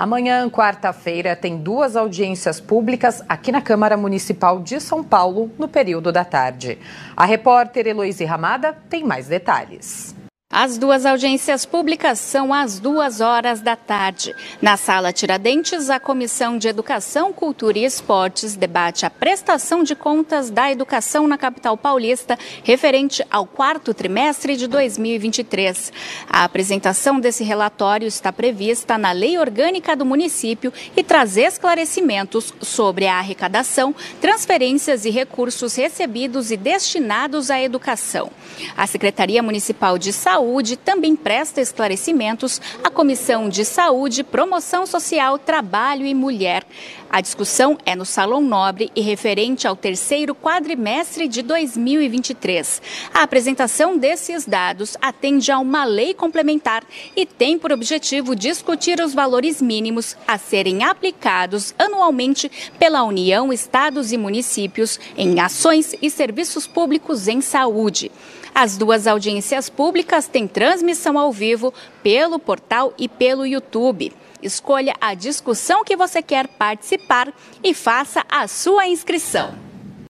Amanhã, quarta-feira, tem duas audiências públicas aqui na Câmara Municipal de São Paulo, no período da tarde. A repórter Heloísa Ramada tem mais detalhes. As duas audiências públicas são às duas horas da tarde. Na Sala Tiradentes, a Comissão de Educação, Cultura e Esportes debate a prestação de contas da educação na capital paulista referente ao quarto trimestre de 2023. A apresentação desse relatório está prevista na Lei Orgânica do município e traz esclarecimentos sobre a arrecadação, transferências e recursos recebidos e destinados à educação. A Secretaria Municipal de Saúde Saúde também presta esclarecimentos à Comissão de Saúde, Promoção Social, Trabalho e Mulher. A discussão é no Salão Nobre e referente ao terceiro quadrimestre de 2023. A apresentação desses dados atende a uma lei complementar e tem por objetivo discutir os valores mínimos a serem aplicados anualmente pela União, estados e municípios em ações e serviços públicos em saúde. As duas audiências públicas têm transmissão ao vivo pelo portal e pelo YouTube. Escolha a discussão que você quer participar e faça a sua inscrição.